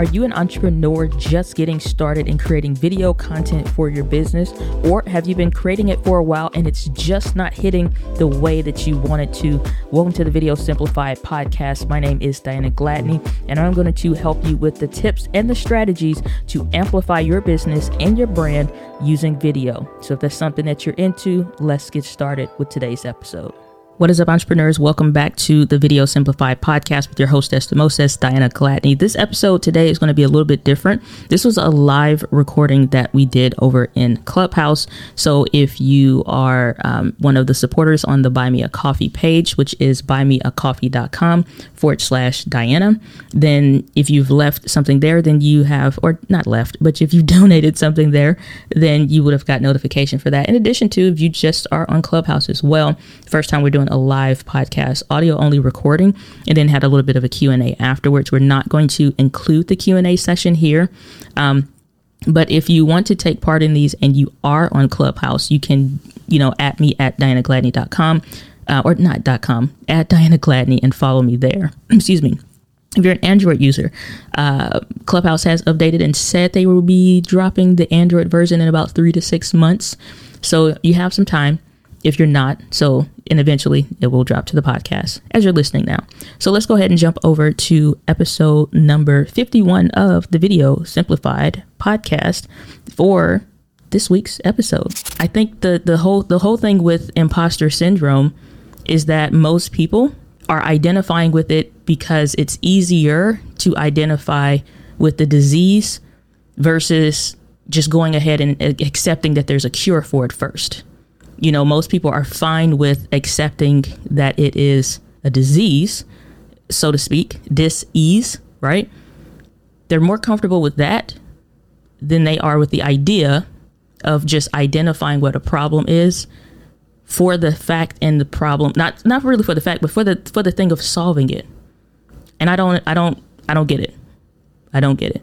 Are you an entrepreneur just getting started in creating video content for your business? Or have you been creating it for a while and it's just not hitting the way that you want it to? Welcome to the Video Simplified podcast. My name is Diana Gladney, and I'm going to help you with the tips and the strategies to amplify your business and your brand using video. So if that's something that you're into, let's get started with today's episode. What is up, entrepreneurs? Welcome back to the Video Simplified podcast with your hostess, the Diana Gladney. This episode today is going to be a little bit different. This was a live recording that we did over in Clubhouse. So if you are um, one of the supporters on the Buy Me a Coffee page, which is buymeacoffee.com forward slash Diana, then if you've left something there, then you have, or not left, but if you donated something there, then you would have got notification for that. In addition to, if you just are on Clubhouse as well, first time we're doing a live podcast, audio only recording, and then had a little bit of a Q&A afterwards. We're not going to include the Q&A session here. Um, but if you want to take part in these and you are on Clubhouse, you can, you know, at me at dianagladney.com uh, or not dot .com, at Diana Gladney and follow me there. Excuse me. If you're an Android user, uh, Clubhouse has updated and said they will be dropping the Android version in about three to six months. So you have some time if you're not. So, and eventually it will drop to the podcast as you're listening now. So let's go ahead and jump over to episode number 51 of the Video Simplified podcast for this week's episode. I think the the whole the whole thing with imposter syndrome is that most people are identifying with it because it's easier to identify with the disease versus just going ahead and uh, accepting that there's a cure for it first you know, most people are fine with accepting that it is a disease, so to speak, dis-ease, right? They're more comfortable with that than they are with the idea of just identifying what a problem is for the fact and the problem not not really for the fact but for the for the thing of solving it. And i don't i don't i don't get it. I don't get it.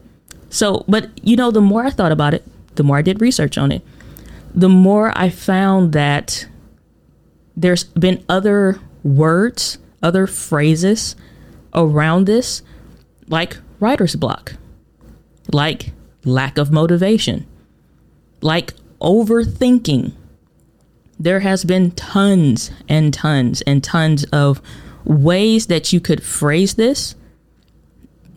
So but you know the more i thought about it the more i did research on it the more I found that there's been other words, other phrases around this, like writer's block, like lack of motivation, like overthinking. There has been tons and tons and tons of ways that you could phrase this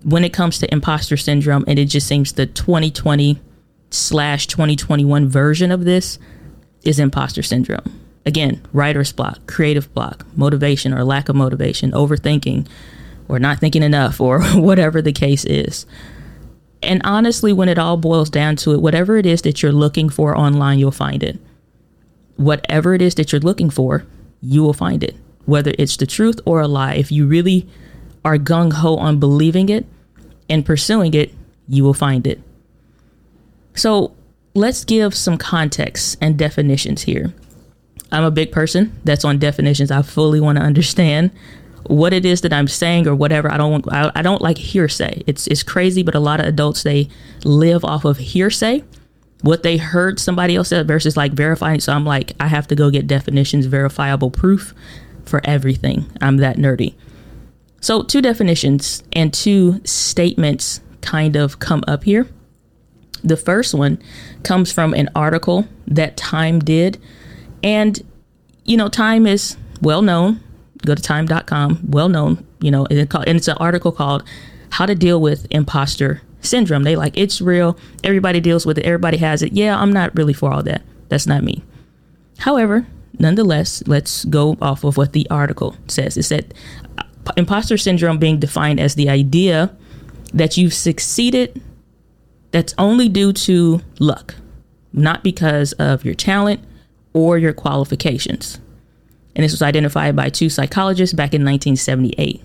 when it comes to imposter syndrome, and it just seems the 2020 slash 2021 version of this is imposter syndrome. Again, writer's block, creative block, motivation or lack of motivation, overthinking, or not thinking enough, or whatever the case is. And honestly, when it all boils down to it, whatever it is that you're looking for online, you'll find it. Whatever it is that you're looking for, you will find it. Whether it's the truth or a lie, if you really are gung ho on believing it and pursuing it, you will find it. So let's give some context and definitions here. I'm a big person that's on definitions. I fully want to understand what it is that I'm saying or whatever. I don't want, I, I don't like hearsay. It's it's crazy, but a lot of adults they live off of hearsay, what they heard somebody else said versus like verifying. So I'm like, I have to go get definitions, verifiable proof for everything. I'm that nerdy. So two definitions and two statements kind of come up here. The first one comes from an article that Time did. And, you know, Time is well known. Go to time.com, well known, you know, and it's an article called How to Deal with Imposter Syndrome. They like, it's real. Everybody deals with it. Everybody has it. Yeah, I'm not really for all that. That's not me. However, nonetheless, let's go off of what the article says. It said imposter syndrome being defined as the idea that you've succeeded that's only due to luck, not because of your talent or your qualifications. And this was identified by two psychologists back in 1978.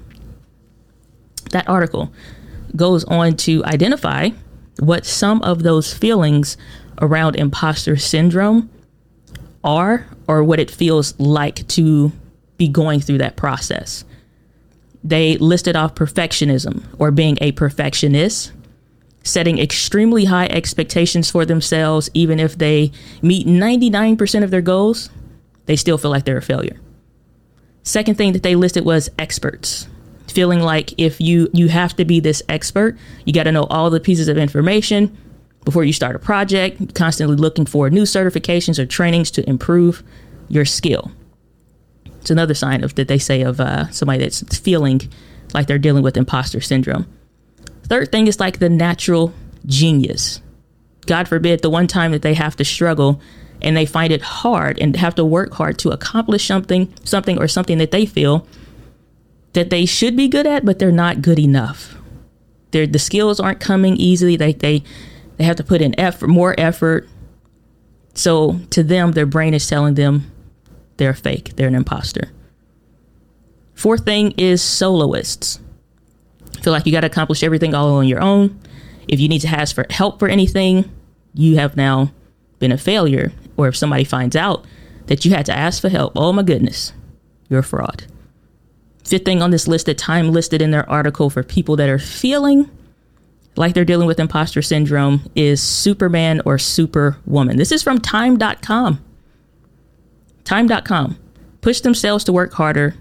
That article goes on to identify what some of those feelings around imposter syndrome are or what it feels like to be going through that process. They listed off perfectionism or being a perfectionist, setting extremely high expectations for themselves, even if they meet 99% of their goals, they still feel like they're a failure. Second thing that they listed was experts, feeling like if you you have to be this expert, you got to know all the pieces of information before you start a project, constantly looking for new certifications or trainings to improve your skill. It's another sign of that they say of uh, somebody that's feeling like they're dealing with imposter syndrome. Third thing is like the natural genius. God forbid the one time that they have to struggle and they find it hard and have to work hard to accomplish something, something or something that they feel that they should be good at, but they're not good enough. They're, the skills aren't coming easily. They, they, they have to put in effort, more effort. So to them, their brain is telling them they're fake, they're an imposter. Fourth thing is soloists. Feel like you got to accomplish everything all on your own. If you need to ask for help for anything, you have now been a failure. Or if somebody finds out that you had to ask for help, oh my goodness, you're a fraud. Fifth thing on this list that Time listed in their article for people that are feeling like they're dealing with imposter syndrome is Superman or Superwoman. This is from Time.com. Time.com. Push themselves to work harder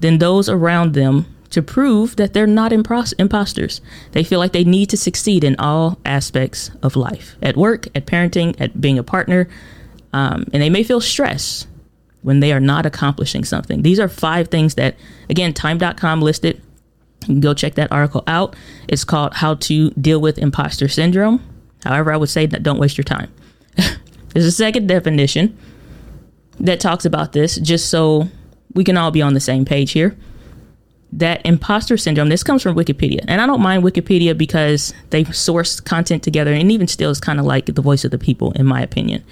than those around them to prove that they're not impos- imposters. They feel like they need to succeed in all aspects of life at work, at parenting, at being a partner. Um, and they may feel stress when they are not accomplishing something. These are five things that, again, time.com listed. You can go check that article out. It's called How to Deal with Imposter Syndrome. However, I would say that don't waste your time. There's a second definition that talks about this, just so we can all be on the same page here. That imposter syndrome, this comes from Wikipedia. And I don't mind Wikipedia because they source content together and even still is kind of like the voice of the people, in my opinion.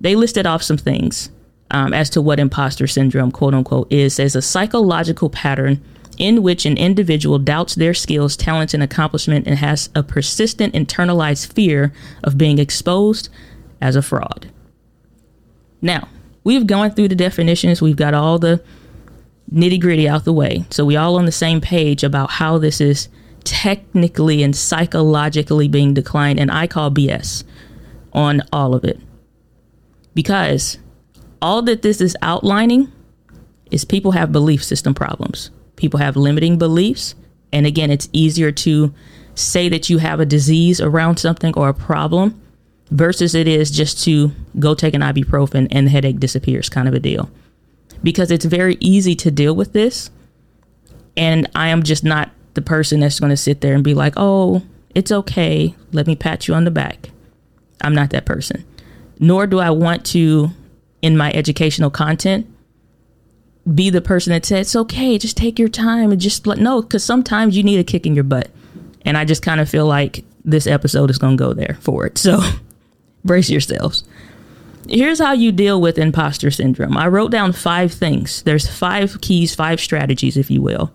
They listed off some things um, as to what imposter syndrome, quote unquote, is as a psychological pattern in which an individual doubts their skills, talents, and accomplishment and has a persistent internalized fear of being exposed as a fraud. Now, we've gone through the definitions, we've got all the nitty gritty out the way. So we all on the same page about how this is technically and psychologically being declined, and I call BS on all of it. Because all that this is outlining is people have belief system problems. People have limiting beliefs. And again, it's easier to say that you have a disease around something or a problem versus it is just to go take an ibuprofen and the headache disappears kind of a deal. Because it's very easy to deal with this. And I am just not the person that's going to sit there and be like, oh, it's okay. Let me pat you on the back. I'm not that person. Nor do I want to, in my educational content, be the person that says, it's okay, just take your time and just let, no, because sometimes you need a kick in your butt. And I just kind of feel like this episode is going to go there for it. So brace yourselves. Here's how you deal with imposter syndrome. I wrote down five things. There's five keys, five strategies, if you will,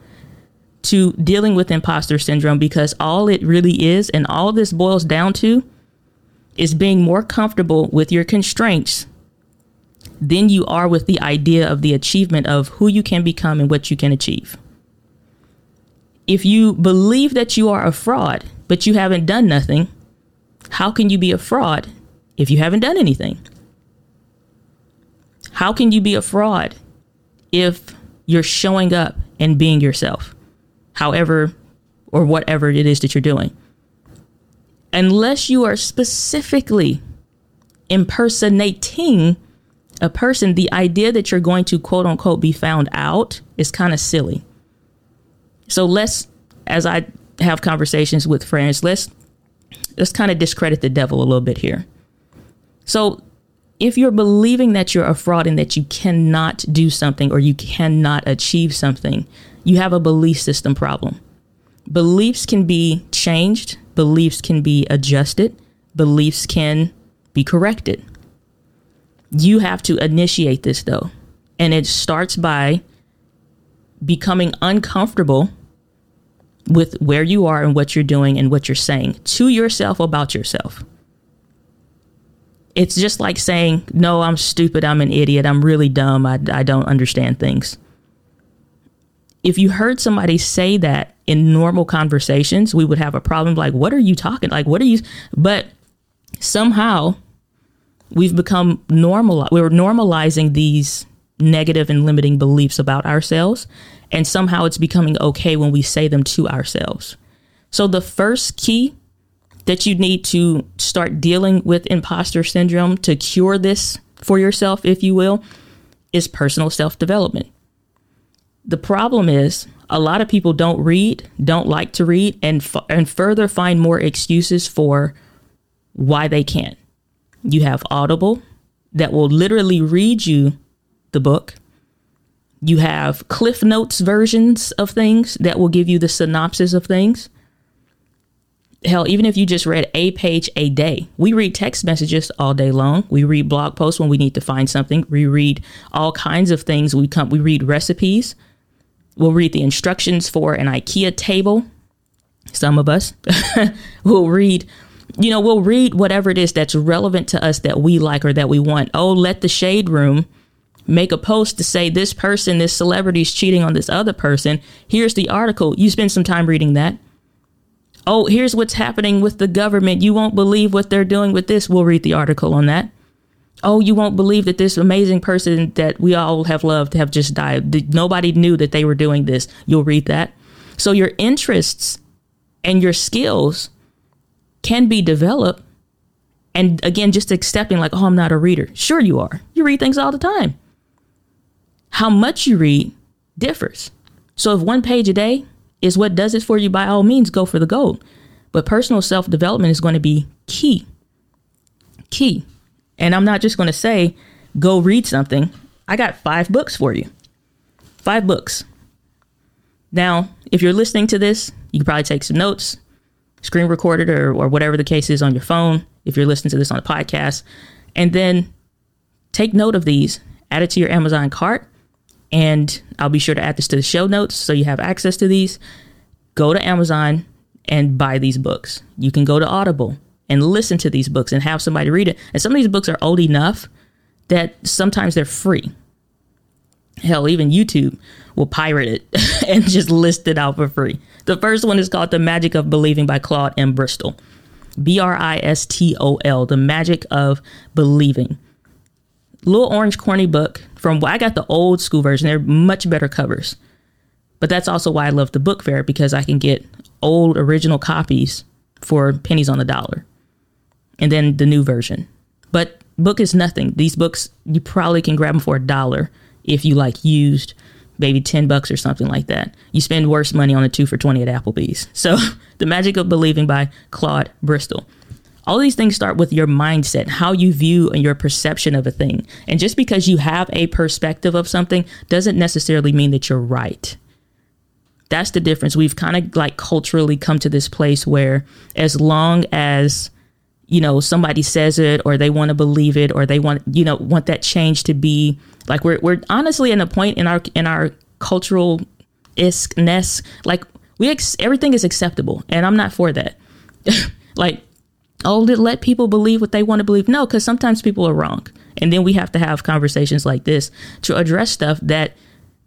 to dealing with imposter syndrome because all it really is, and all this boils down to, is being more comfortable with your constraints than you are with the idea of the achievement of who you can become and what you can achieve. If you believe that you are a fraud, but you haven't done nothing, how can you be a fraud if you haven't done anything? How can you be a fraud if you're showing up and being yourself, however or whatever it is that you're doing? Unless you are specifically impersonating a person, the idea that you're going to quote unquote be found out is kind of silly. So let's, as I have conversations with friends, let's let's kind of discredit the devil a little bit here. So if you're believing that you're a fraud and that you cannot do something or you cannot achieve something, you have a belief system problem. Beliefs can be changed, beliefs can be adjusted, beliefs can be corrected. You have to initiate this though. And it starts by becoming uncomfortable with where you are and what you're doing and what you're saying to yourself about yourself. It's just like saying, No, I'm stupid. I'm an idiot. I'm really dumb. I, I don't understand things. If you heard somebody say that in normal conversations, we would have a problem. Like, what are you talking? Like, what are you? But somehow we've become normal we're normalizing these negative and limiting beliefs about ourselves And somehow it's becoming okay when we say them to ourselves. So the first key that you need to start dealing with imposter syndrome to cure this for yourself, if you will, is personal self development. The problem is a lot of people don't read, don't like to read, and f- and further find more excuses for why they can't. You have Audible that will literally read you the book. You have Cliff Notes versions of things that will give you the synopsis of things. Hell, even if you just read a page a day, we read text messages all day long. We read blog posts when we need to find something. We read all kinds of things. We come, we read recipes. We'll read the instructions for an IKEA table. Some of us will read you know, we'll read whatever it is that's relevant to us that we like or that we want. Oh, let the shade room make a post to say this person, this celebrity is cheating on this other person. Here's the article. You spend some time reading that. Oh, here's what's happening with the government. You won't believe what they're doing with this. We'll read the article on that. Oh, you won't believe that this amazing person that we all have loved have just died. Nobody knew that they were doing this. You'll read that. So your interests and your skills can be developed. And again, just accepting, like, oh, I'm not a reader. Sure, you are. You read things all the time. How much you read differs. So if one page a day is what does it for you, by all means, go for the gold. But personal self development is going to be key. Key. And I'm not just going to say, go read something. I got five books for you. Five books. Now, if you're listening to this, you can probably take some notes screen record it or, or whatever the case is on your phone, if you're listening to this on a podcast, and then take note of these, add it to your Amazon cart, and I'll be sure to add this to the show notes so you have access to these. Go to Amazon and buy these books. You can go to Audible and listen to these books and have somebody read it. And some of these books are old enough that sometimes they're free. Hell, even YouTube will pirate it and just list it out for free. The first one is called The Magic of Believing by Claude M. Bristol. B R I S T O L, The Magic of Believing. Little orange corny book from I got the old school version. They're much better covers. But that's also why I love the book fair because I can get old original copies for pennies on the dollar. And then the new version. But book is nothing. These books you probably can grab them for a dollar if you like used, maybe 10 bucks or something like that. You spend worse money on a two for 20 at Applebee's. So, The Magic of Believing by Claude Bristol. All these things start with your mindset, how you view and your perception of a thing. And just because you have a perspective of something doesn't necessarily mean that you're right. That's the difference. We've kind of like culturally come to this place where as long as you know somebody says it or they want to believe it or they want you know want that change to be like we're we're honestly in a point in our in our cultural iskness like we ex- everything is acceptable and I'm not for that. like oh let people believe what they want to believe. No, cuz sometimes people are wrong. And then we have to have conversations like this to address stuff that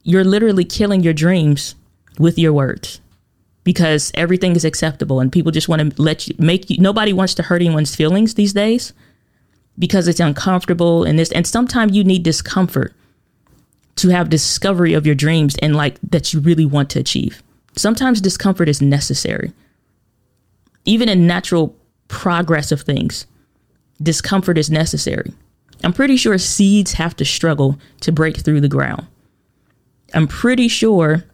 you're literally killing your dreams with your words because everything is acceptable and people just want to let you make you nobody wants to hurt anyone's feelings these days because it's uncomfortable and this and sometimes you need discomfort to have discovery of your dreams and like that you really want to achieve. Sometimes discomfort is necessary. Even in natural progress of things, discomfort is necessary. I'm pretty sure seeds have to struggle to break through the ground. I'm pretty sure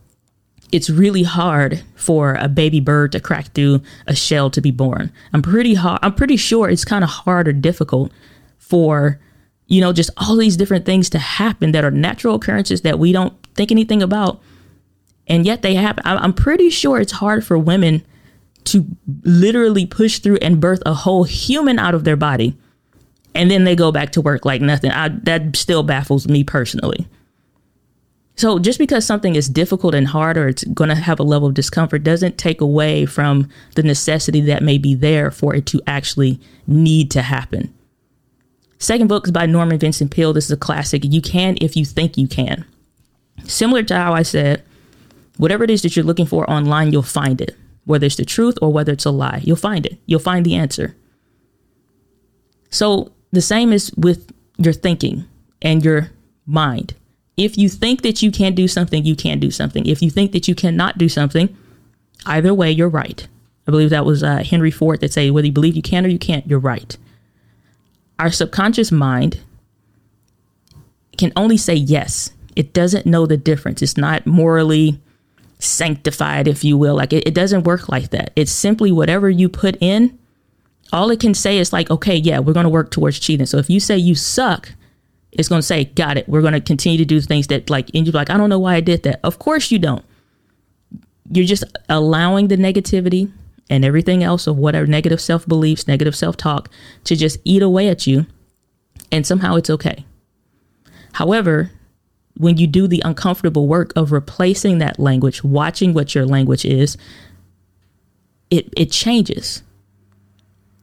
it's really hard for a baby bird to crack through a shell to be born. I'm pretty hard I'm pretty sure it's kind of hard or difficult for you know just all these different things to happen that are natural occurrences that we don't think anything about and yet they happen. I'm pretty sure it's hard for women to literally push through and birth a whole human out of their body and then they go back to work like nothing. I, that still baffles me personally. So just because something is difficult and hard or it's going to have a level of discomfort doesn't take away from the necessity that may be there for it to actually need to happen. Second book is by Norman Vincent Peale. This is a classic. You can if you think you can. Similar to how I said, whatever it is that you're looking for online, you'll find it. Whether it's the truth or whether it's a lie, you'll find it. You'll find the answer. So the same is with your thinking and your mind If you think that you can't do something, you can do something. If you think that you cannot do something, either way, you're right. I believe that was uh, Henry Ford that said, whether you believe you can or you can't, you're right. Our subconscious mind can only say yes. It doesn't know the difference. It's not morally sanctified, if you will. Like it, it doesn't work like that. It's simply whatever you put in. All it can say is like, okay, yeah, we're going to work towards cheating. So if you say you suck, it's going to say, got it. We're going to continue to do things that like, and you're like, I don't know why I did that. Of course you don't. You're just allowing the negativity and everything else of whatever negative self beliefs, negative self talk to just eat away at you. And somehow it's okay. However, when you do the uncomfortable work of replacing that language, watching what your language is, it, it changes.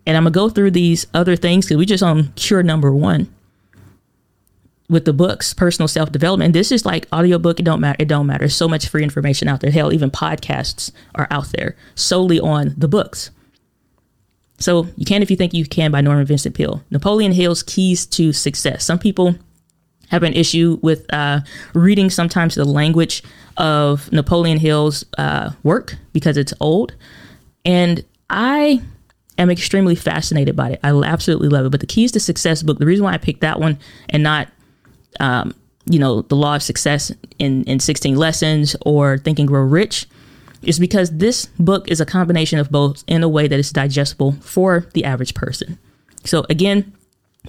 And I'm gonna go through these other things because we just on cure number one with the books, personal self development. This is like audiobook. It don't matter. It don't matter. So much free information out there. Hell, even podcasts are out there solely on the books. So you can if you think you can by Norman Vincent Peale. Napoleon Hill's Keys to Success. Some people have an issue with uh, reading sometimes the language of Napoleon Hill's uh, work because it's old. And I am extremely fascinated by it. I absolutely love it. But the Keys to Success book, the reason why I picked that one and not, um, you know, The Law of Success in, in 16 Lessons or Think and Grow Rich is because this book is a combination of both in a way that is digestible for the average person. So, again,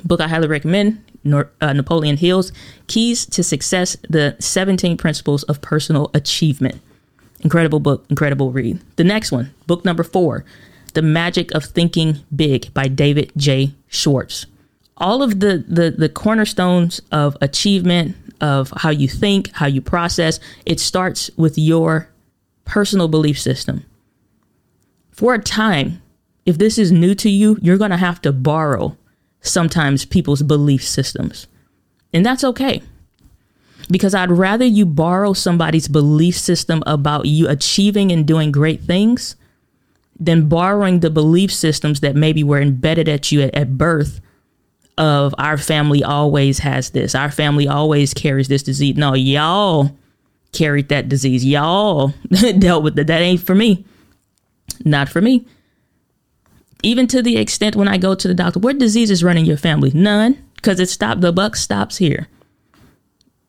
book I highly recommend Uh, Napoleon Hill's Keys to Success The 17 Principles of Personal Achievement. Incredible book, incredible read. The next one, book number four, The Magic of Thinking Big by David J. Schwartz. All of the, the, the cornerstones of achievement, of how you think, how you process, it starts with your personal belief system. For a time, if this is new to you, you're going to have to borrow sometimes people's belief systems. And that's okay. Because I'd rather you borrow somebody's belief system about you achieving and doing great things than borrowing the belief systems that maybe were embedded at you at, at birth of our family always has this, our family always carries this disease. No, y'all carried that disease. Y'all dealt with it. That ain't for me. Not for me even to the extent when I go to the doctor, what disease is running your family? None, because it stopped. The buck stops here.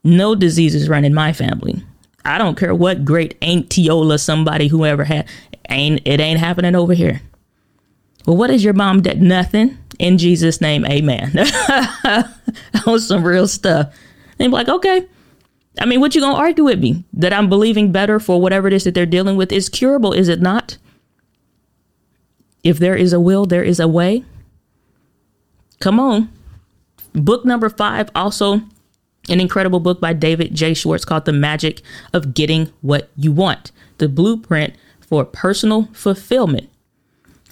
No diseases running my family. I don't care what great Aunt Tiola, somebody whoever had, ain't it ain't happening over here. Well, what is your mom did? Nothing. In Jesus' name, amen. that was some real stuff. And like, okay. I mean, what you gonna argue with me? That I'm believing better for whatever it is that they're dealing with is curable, is it not? If there is a will, there is a way. Come on. Book number five, also an incredible book by David J. Schwartz called The Magic of Getting What You Want, the blueprint for personal fulfillment.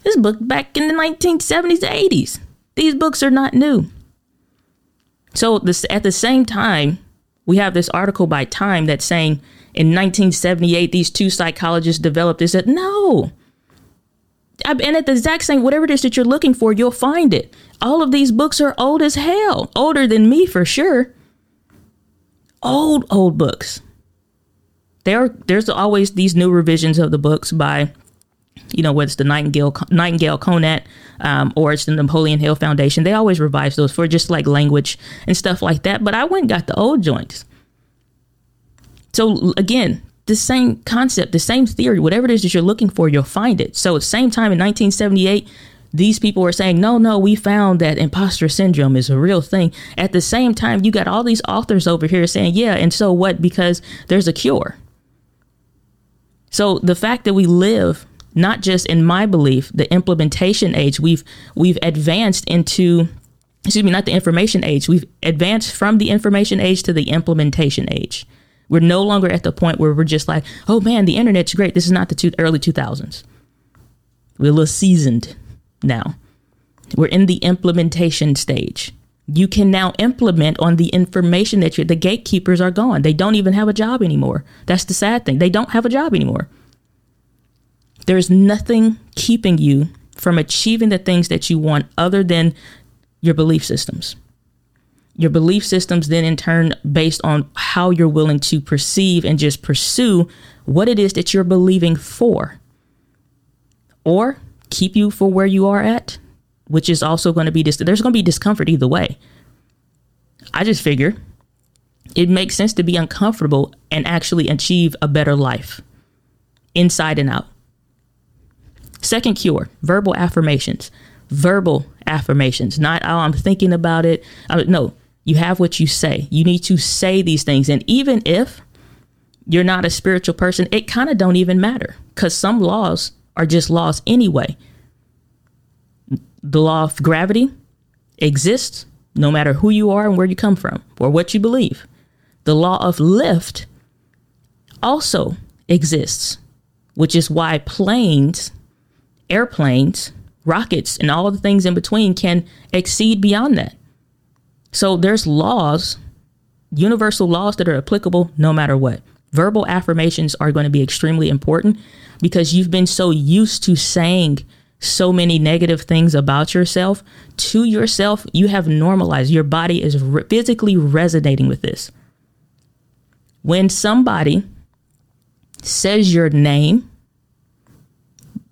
This book back in the 1970s to 80s. These books are not new. So this, at the same time, we have this article by Time that's saying in 1978 these two psychologists developed this. No, and at the exact same whatever it is that you're looking for, you'll find it. All of these books are old as hell, older than me for sure. Old, old books. There, there's always these new revisions of the books by, you know, whether it's the Nightingale, Nightingale Conant, um, or it's the Napoleon Hill Foundation. They always revise those for just like language and stuff like that. But I went and got the old joints. So again, the same concept, the same theory, whatever it is that you're looking for, you'll find it. So, at the same time in 1978, these people were saying, no, no, we found that imposter syndrome is a real thing. At the same time, you got all these authors over here saying, yeah, and so what? Because there's a cure. So, the fact that we live not just in my belief, the implementation age, we've we've advanced into excuse me, not the information age. We've advanced from the information age to the implementation age. We're no longer at the point where we're just like, oh man, the internet's great. This is not the two, early 2000s. We're a little seasoned now. We're in the implementation stage. You can now implement on the information that you're, the gatekeepers are gone. They don't even have a job anymore. That's the sad thing. They don't have a job anymore. There's nothing keeping you from achieving the things that you want other than your belief systems. Your belief systems then, in turn, based on how you're willing to perceive and just pursue what it is that you're believing for, or keep you for where you are at, which is also going to be dis- there's going to be discomfort either way. I just figure it makes sense to be uncomfortable and actually achieve a better life inside and out. Second cure verbal affirmations. Verbal affirmations, not, oh, I'm thinking about it. Uh, no, you have what you say. You need to say these things. And even if you're not a spiritual person, it kind of don't even matter because some laws are just laws anyway. The law of gravity exists no matter who you are and where you come from or what you believe. The law of lift also exists, which is why planes, airplanes, rockets, and all the things in between can exceed beyond that. So there's laws, universal laws that are applicable no matter what. Verbal affirmations are going to be extremely important because you've been so used to saying so many negative things about yourself to yourself. You have normalized, your body is re- physically resonating with this. When somebody says your name,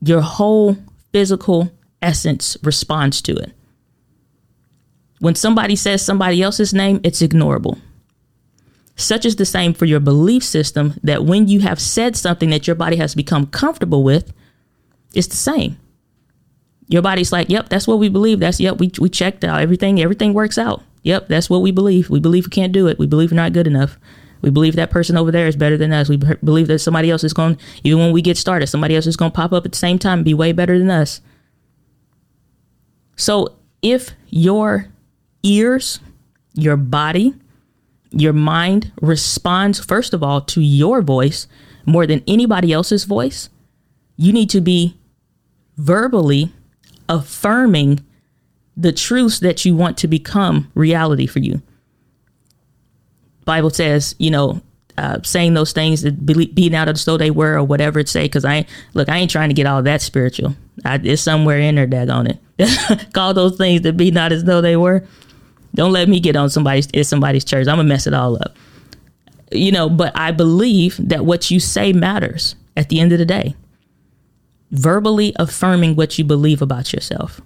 your whole physical essence responds to it. When somebody says somebody else's name, it's ignorable. Such is the same for your belief system that when you have said something that your body has become comfortable with, it's the same. Your body's like, yep, that's what we believe. That's, yep, we, we checked out everything. Everything works out. Yep, that's what we believe. We believe we can't do it. We believe we're not good enough. We believe that person over there is better than us. We believe that somebody else is going, even when we get started, somebody else is going to pop up at the same time and be way better than us. So if your ears, your body, your mind responds, first of all, to your voice more than anybody else's voice, you need to be verbally affirming the truths that you want to become reality for you. Bible says, you know, uh, saying those things that out of the soul they were or whatever it say. Cause I look, I ain't trying to get all that spiritual. I, it's somewhere in there on it. Call those things that be not as though they were. Don't let me get on somebody's it's somebody's church. I'm gonna mess it all up. You know, but I believe that what you say matters at the end of the day. Verbally affirming what you believe about yourself.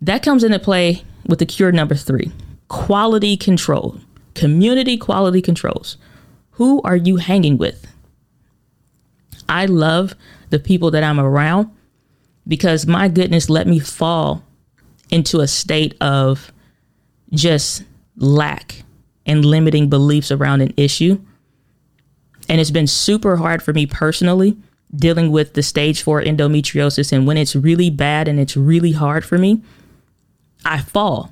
That comes into play with the cure number three quality control, community quality controls. Who are you hanging with? I love the people that I'm around because my goodness, let me fall into a state of just lack and limiting beliefs around an issue. And it's been super hard for me personally dealing with the stage four endometriosis. And when it's really bad and it's really hard for me, I fall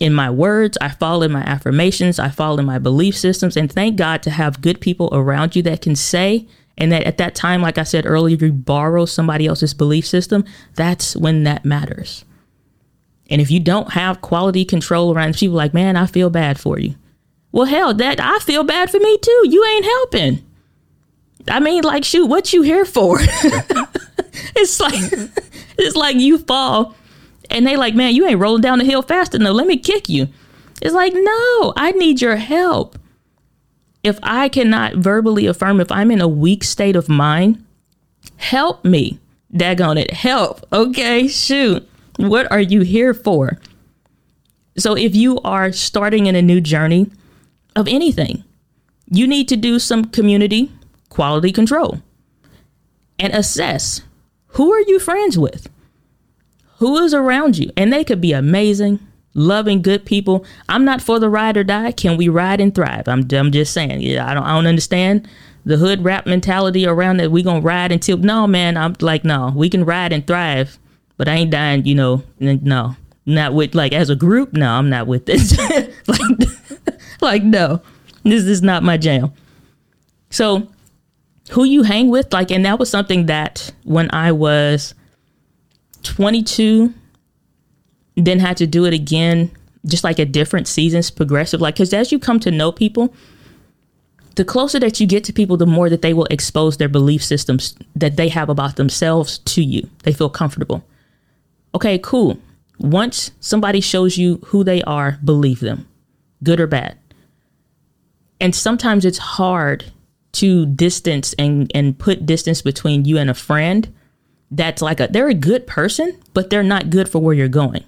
in my words, I fall in my affirmations, I fall in my belief systems. And thank God to have good people around you that can say, and that at that time, like I said earlier, you borrow somebody else's belief system. That's when that matters. And if you don't have quality control around people like, man, I feel bad for you. Well, hell, that I feel bad for me too. You ain't helping. I mean, like, shoot, what you here for? it's like it's like you fall and they like, man, you ain't rolling down the hill fast enough. Let me kick you. It's like, no, I need your help. If I cannot verbally affirm, if I'm in a weak state of mind, help me. Daggone it. Help. Okay, shoot. What are you here for? So if you are starting in a new journey of anything, you need to do some community quality control and assess who are you friends with? who is around you. And they could be amazing, loving, good people. I'm not for the ride or die. Can we ride and thrive? I'm, I'm just saying. Yeah, I don't, I don't understand the hood rap mentality around that we gonna ride until no man i'm like no we can ride and thrive but i ain't dying you know no not with like as a group no i'm not with this like, like no this is not my jam so who you hang with like and that was something that when i was 22, then had to do it again, just like at different seasons, progressive. Like, because as you come to know people, the closer that you get to people, the more that they will expose their belief systems that they have about themselves to you. They feel comfortable. Okay, cool. Once somebody shows you who they are, believe them, good or bad. And sometimes it's hard to distance and, and put distance between you and a friend that's like a they're a good person, but they're not good for where you're going.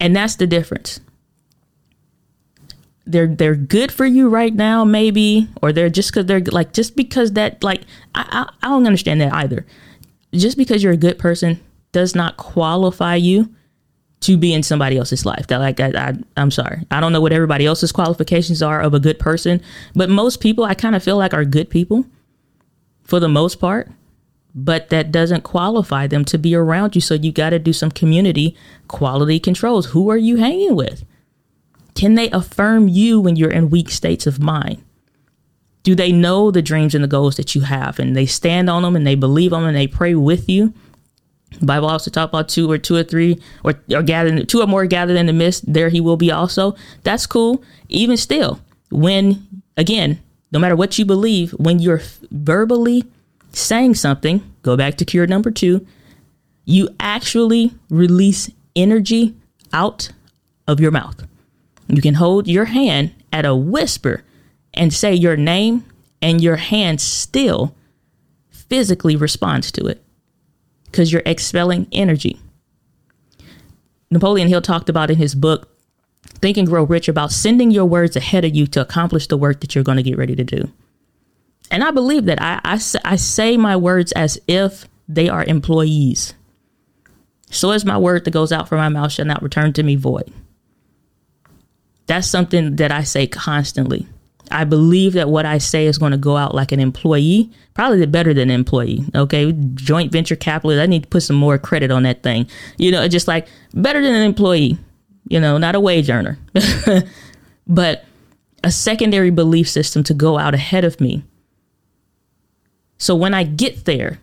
And that's the difference. They're they're good for you right now, maybe, or they're just because they're like just because that like I, I I don't understand that either. Just because you're a good person does not qualify you to be in somebody else's life. That like I, I I'm sorry, I don't know what everybody else's qualifications are of a good person, but most people I kind of feel like are good people for the most part but that doesn't qualify them to be around you. So you got to do some community quality controls. Who are you hanging with? Can they affirm you when you're in weak states of mind? Do they know the dreams and the goals that you have and they stand on them and they believe them and they pray with you? Bible also talk about two or two or three or, or gathered two or more gathered in the midst, there he will be also. That's cool. Even still, when again, no matter what you believe, when you're verbally saying something, go back to cure number two, you actually release energy out of your mouth. You can hold your hand at a whisper and say your name, and your hand still physically responds to it because you're expelling energy. Napoleon Hill talked about in his book, Think and Grow Rich, about sending your words ahead of you to accomplish the work that you're going to get ready to do. And I believe that I, I, I say my words as if they are employees. So is my word that goes out from my mouth shall not return to me void. That's something that I say constantly. I believe that what I say is going to go out like an employee, probably better than an employee. Okay. Joint venture capitalist. I need to put some more credit on that thing. You know, just like better than an employee, you know, not a wage earner, but a secondary belief system to go out ahead of me so when I get there,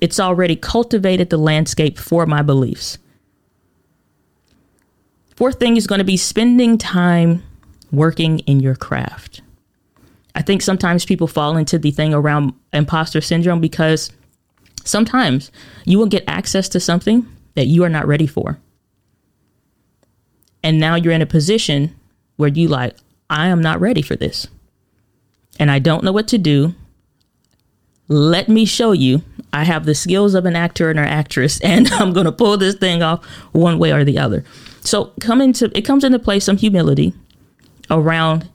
it's already cultivated the landscape for my beliefs. Fourth thing is going to be spending time working in your craft. I think sometimes people fall into the thing around imposter syndrome because sometimes you will get access to something that you are not ready for. And now you're in a position where you like, I am not ready for this. And I don't know what to do let me show you. I have the skills of an actor and an actress, and I'm going to pull this thing off one way or the other. So come into it comes into play some humility around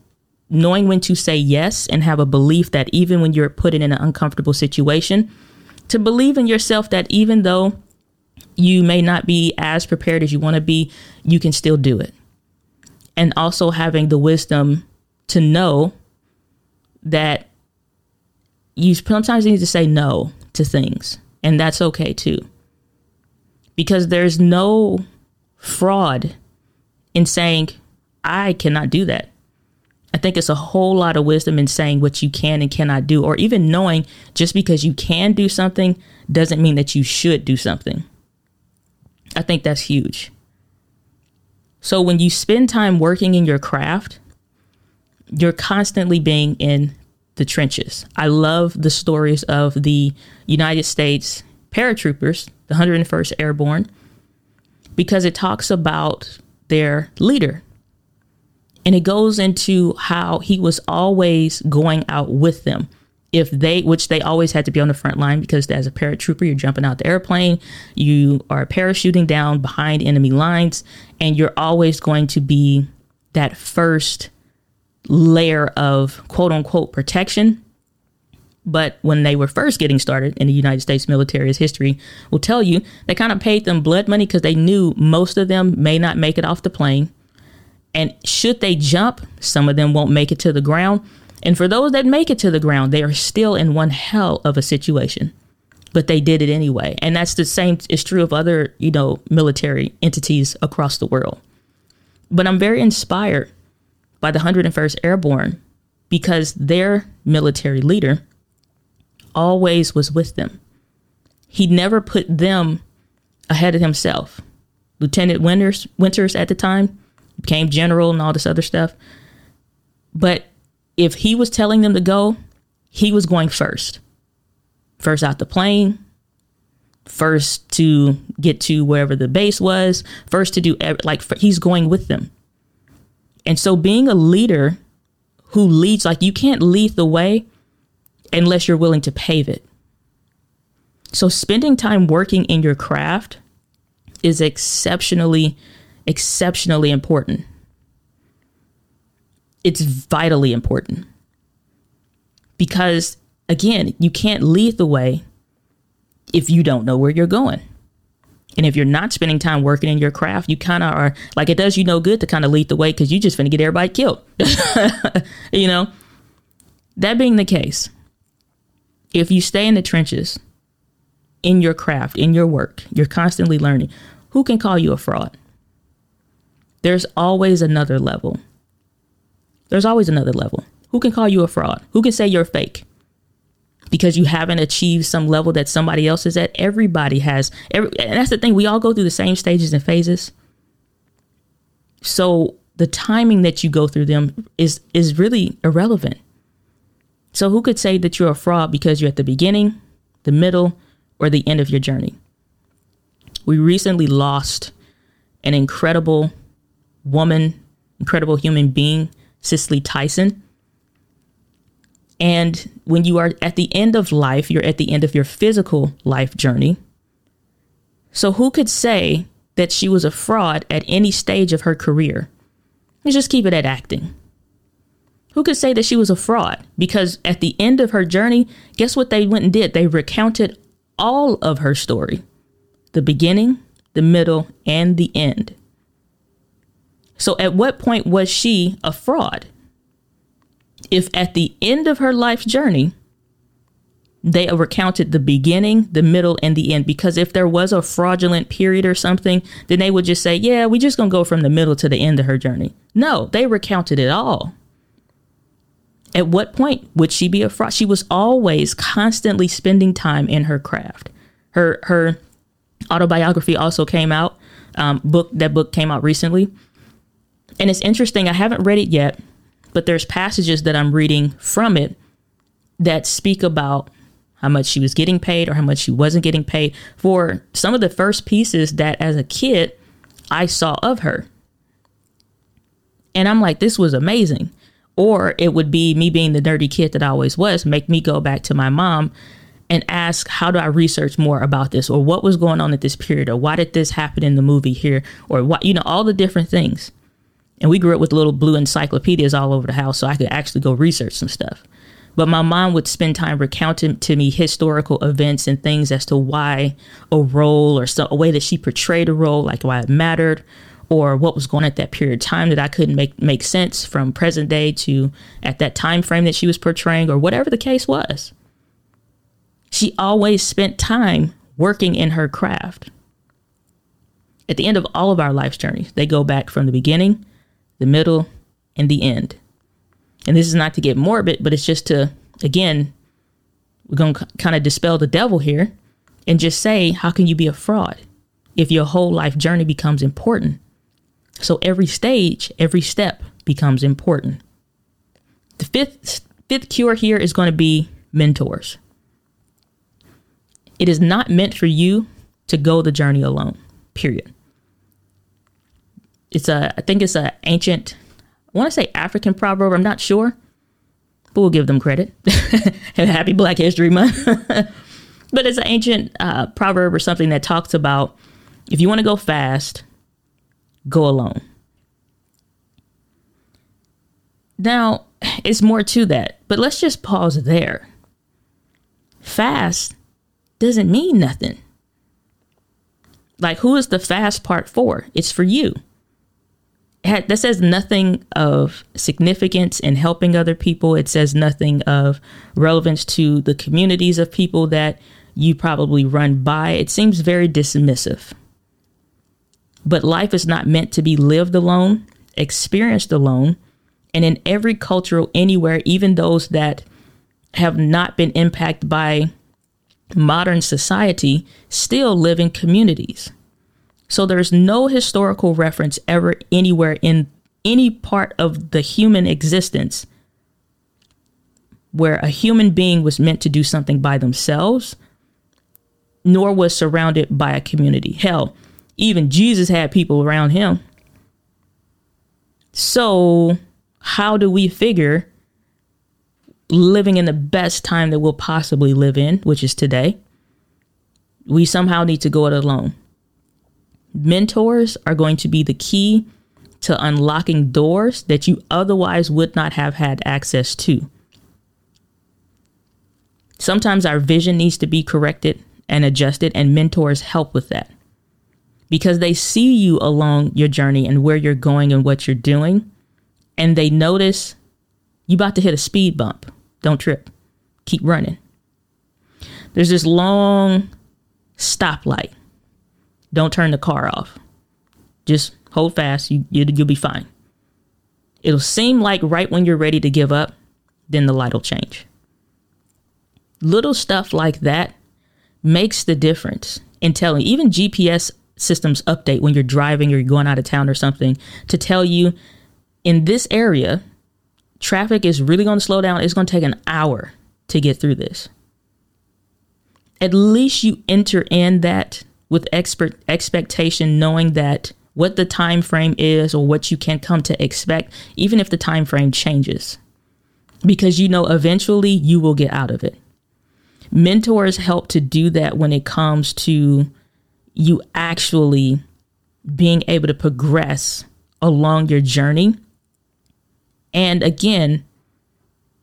knowing when to say yes and have a belief that even when you're put in an uncomfortable situation, to believe in yourself that even though you may not be as prepared as you want to be, you can still do it. And also having the wisdom to know that you sometimes need to say no to things, and that's okay too. Because there's no fraud in saying, I cannot do that. Think it's a whole lot of wisdom in saying what you can and cannot do, or even knowing just because you can do something doesn't mean that you should do something. I think that's huge. So when you spend time working in your craft, you're constantly being in the trenches. I love the stories of the United States paratroopers, the 101st Airborne, because it talks about their leader. And it goes into how he was always going out with them. If they, which they always had to be on the front line because as a paratrooper, you're jumping out the airplane, you are parachuting down behind enemy lines, and you're always going to be that first layer of quote unquote protection. But when they were first getting started in the United States military's history will tell you, they kind of paid them blood money because they knew most of them may not make it off the plane. And should they jump, some of them won't make it to the ground. And for those that make it to the ground, they are still in one hell of a situation. But they did it anyway. And that's the same is true of other, you know, military entities across the world. But I'm very inspired by the 101st Airborne because their military leader always was with them. He never put them ahead of himself. Lieutenant Winters, Winters at the time became general and all this other stuff. But if he was telling them to go, he was going first. First out the plane, first to get to wherever the base was, first to do like he's going with them. And so being a leader who leads like you can't lead the way unless you're willing to pave it. So spending time working in your craft is exceptionally exceptionally important. It's vitally important. Because again, you can't lead the way if you don't know where you're going. And if you're not spending time working in your craft, you kind of are like it does you no good to kind of lead the way because you just finna get everybody killed. you know? That being the case, if you stay in the trenches, in your craft, in your work, you're constantly learning, who can call you a fraud? There's always another level. There's always another level. Who can call you a fraud? Who can say you're fake? because you haven't achieved some level that somebody else is at. Everybody has, every, and that's the thing. We all go through the same stages and phases. So the timing that you go through them is is really irrelevant. So who could say that you're a fraud because you're at the beginning, the middle, or the end of your journey? We recently lost an incredible woman, incredible human being, Cicely Tyson. And when you are at the end of life, you're at the end of your physical life journey. So, who could say that she was a fraud at any stage of her career? Let's just keep it at acting. Who could say that she was a fraud? Because at the end of her journey, guess what they went and did? They recounted all of her story the beginning, the middle, and the end. So, at what point was she a fraud? if at the end of her life journey, they recounted the beginning, the middle, and the end. Because if there was a fraudulent period or something, then they would just say, yeah, we're just going to go from the middle to the end of her journey. No, they recounted it all. At what point would she be a fraud? She was always constantly spending time in her craft. Her her autobiography also came out. Um, book that book came out recently, and it's interesting. I haven't read it yet, but there's passages that I'm reading from it that speak about how much she was getting paid or how much she wasn't getting paid for some of the first pieces that as a kid I saw of her. And I'm like, this was amazing. Or it would be me being the nerdy kid that I always was, make me go back to my mom and ask, how do I research more about this? Or what was going on at this period? Or why did this happen in the movie here? Or what, you know, all the different things. And we grew up with little blue encyclopedias all over the house, so I could actually go research some stuff. But my mom would spend time recounting to me historical events and things as to why a role or some, a way that she portrayed a role, like why it mattered, or what was going on at that period of time that I couldn't make make sense from present day to at that time frame that she was portraying, or whatever the case was. She always spent time working in her craft. At the end of all of our life's journeys, they go back from the beginning the middle, and the end. And this is not to get morbid, but it's just to, again, we're going to kind of dispel the devil here and just say, how can you be a fraud if your whole life journey becomes important? So every stage, every step becomes important. The fifth fifth cure here is going to be mentors. It is not meant for you to go the journey alone. Period it's a I think it's an ancient I want to say African proverb. I'm not sure, but we'll give them credit. Happy Black History Month. but it's an ancient uh, proverb or something that talks about if you want to go fast, go alone. Now, it's more to that, but let's just pause there. Fast doesn't mean nothing. Like, who is the fast part for? It's for you that says nothing of significance in helping other people. It says nothing of relevance to the communities of people that you probably run by. It seems very dismissive. But life is not meant to be lived alone, experienced alone, and in every cultural anywhere, even those that have not been impacted by modern society, still live in communities. So there's no historical reference ever anywhere in any part of the human existence where a human being was meant to do something by themselves nor was surrounded by a community. Hell, even Jesus had people around him. So, how do we figure living in the best time that we'll possibly live in, which is today? We somehow need to go it alone. Mentors are going to be the key to unlocking doors that you otherwise would not have had access to. Sometimes our vision needs to be corrected and adjusted, and mentors help with that because they see you along your journey and where you're going and what you're doing, and they notice you about to hit a speed bump. Don't trip, keep running. There's this long stoplight. Don't turn the car off. Just hold fast, you, you, you'll be fine. It'll seem like right when you're ready to give up, then the light will change. Little stuff like that makes the difference in telling, even GPS systems update when you're driving or you're going out of town or something to tell you in this area, traffic is really going to slow down. It's going to take an hour to get through this. At least you enter in that with expert expectation, knowing that what the time frame is or what you can come to expect even if the time frame changes. Because you know eventually you will get out of it. Mentors help to do that when it comes to you actually being able to progress along your journey. And again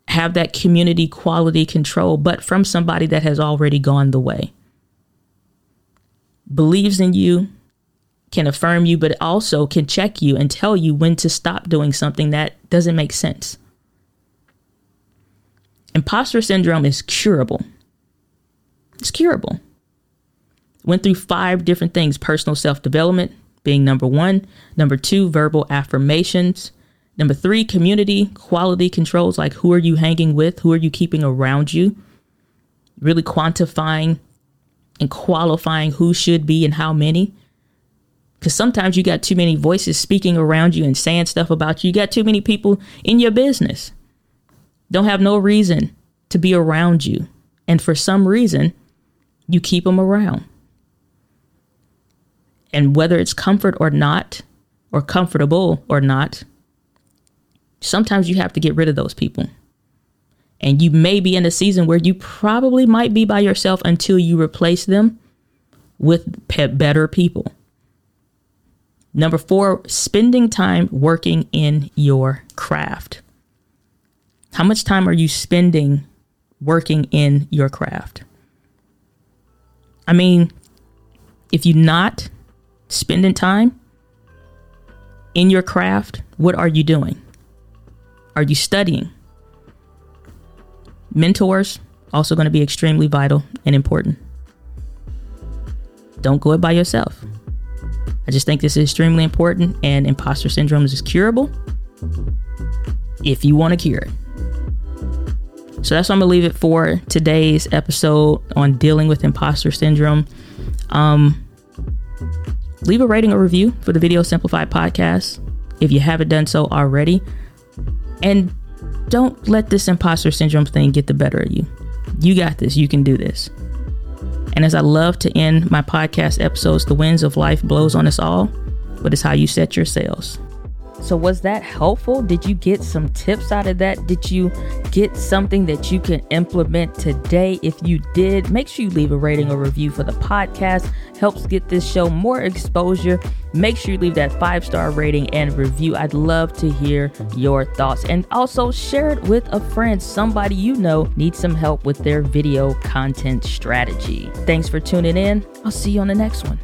have that community quality control but from somebody that has already gone the way believes in you can affirm you, but also can check you and tell you when to stop doing something that doesn't make sense. Imposter syndrome is curable. It's curable. Went through five different things personal self development being number one, number two, verbal affirmations, number three, community quality controls like who are you hanging with, who are you keeping around you, really quantifying and qualifying who should be and how many. Because sometimes you got too many voices speaking around you and saying stuff about you. You got too many people in your business. Don't have no reason to be around you. And for some reason, you keep them around. And whether it's comfort or not, or comfortable or not, sometimes you have to get rid of those people. And you may be in a season where you probably might be by yourself until you replace them with better people. Number four, spending time working in your craft. How much time are you spending working in your craft? I mean, if you're not spending time in your craft, what are you doing? Are you studying? Mentors also going to be extremely vital and important. Don't go it by yourself. I just think this is extremely important, and imposter syndrome is curable if you want to cure it. So that's what I'm gonna leave it for today's episode on dealing with imposter syndrome. Um, leave a rating or review for the Video Simplified podcast if you haven't done so already, and don't let this imposter syndrome thing get the better of you. You got this. You can do this. And as I love to end my podcast episodes, the winds of life blows on us all, but it's how you set your sails. So, was that helpful? Did you get some tips out of that? Did you get something that you can implement today? If you did, make sure you leave a rating or review for the podcast. Helps get this show more exposure. Make sure you leave that five star rating and review. I'd love to hear your thoughts. And also share it with a friend, somebody you know needs some help with their video content strategy. Thanks for tuning in. I'll see you on the next one.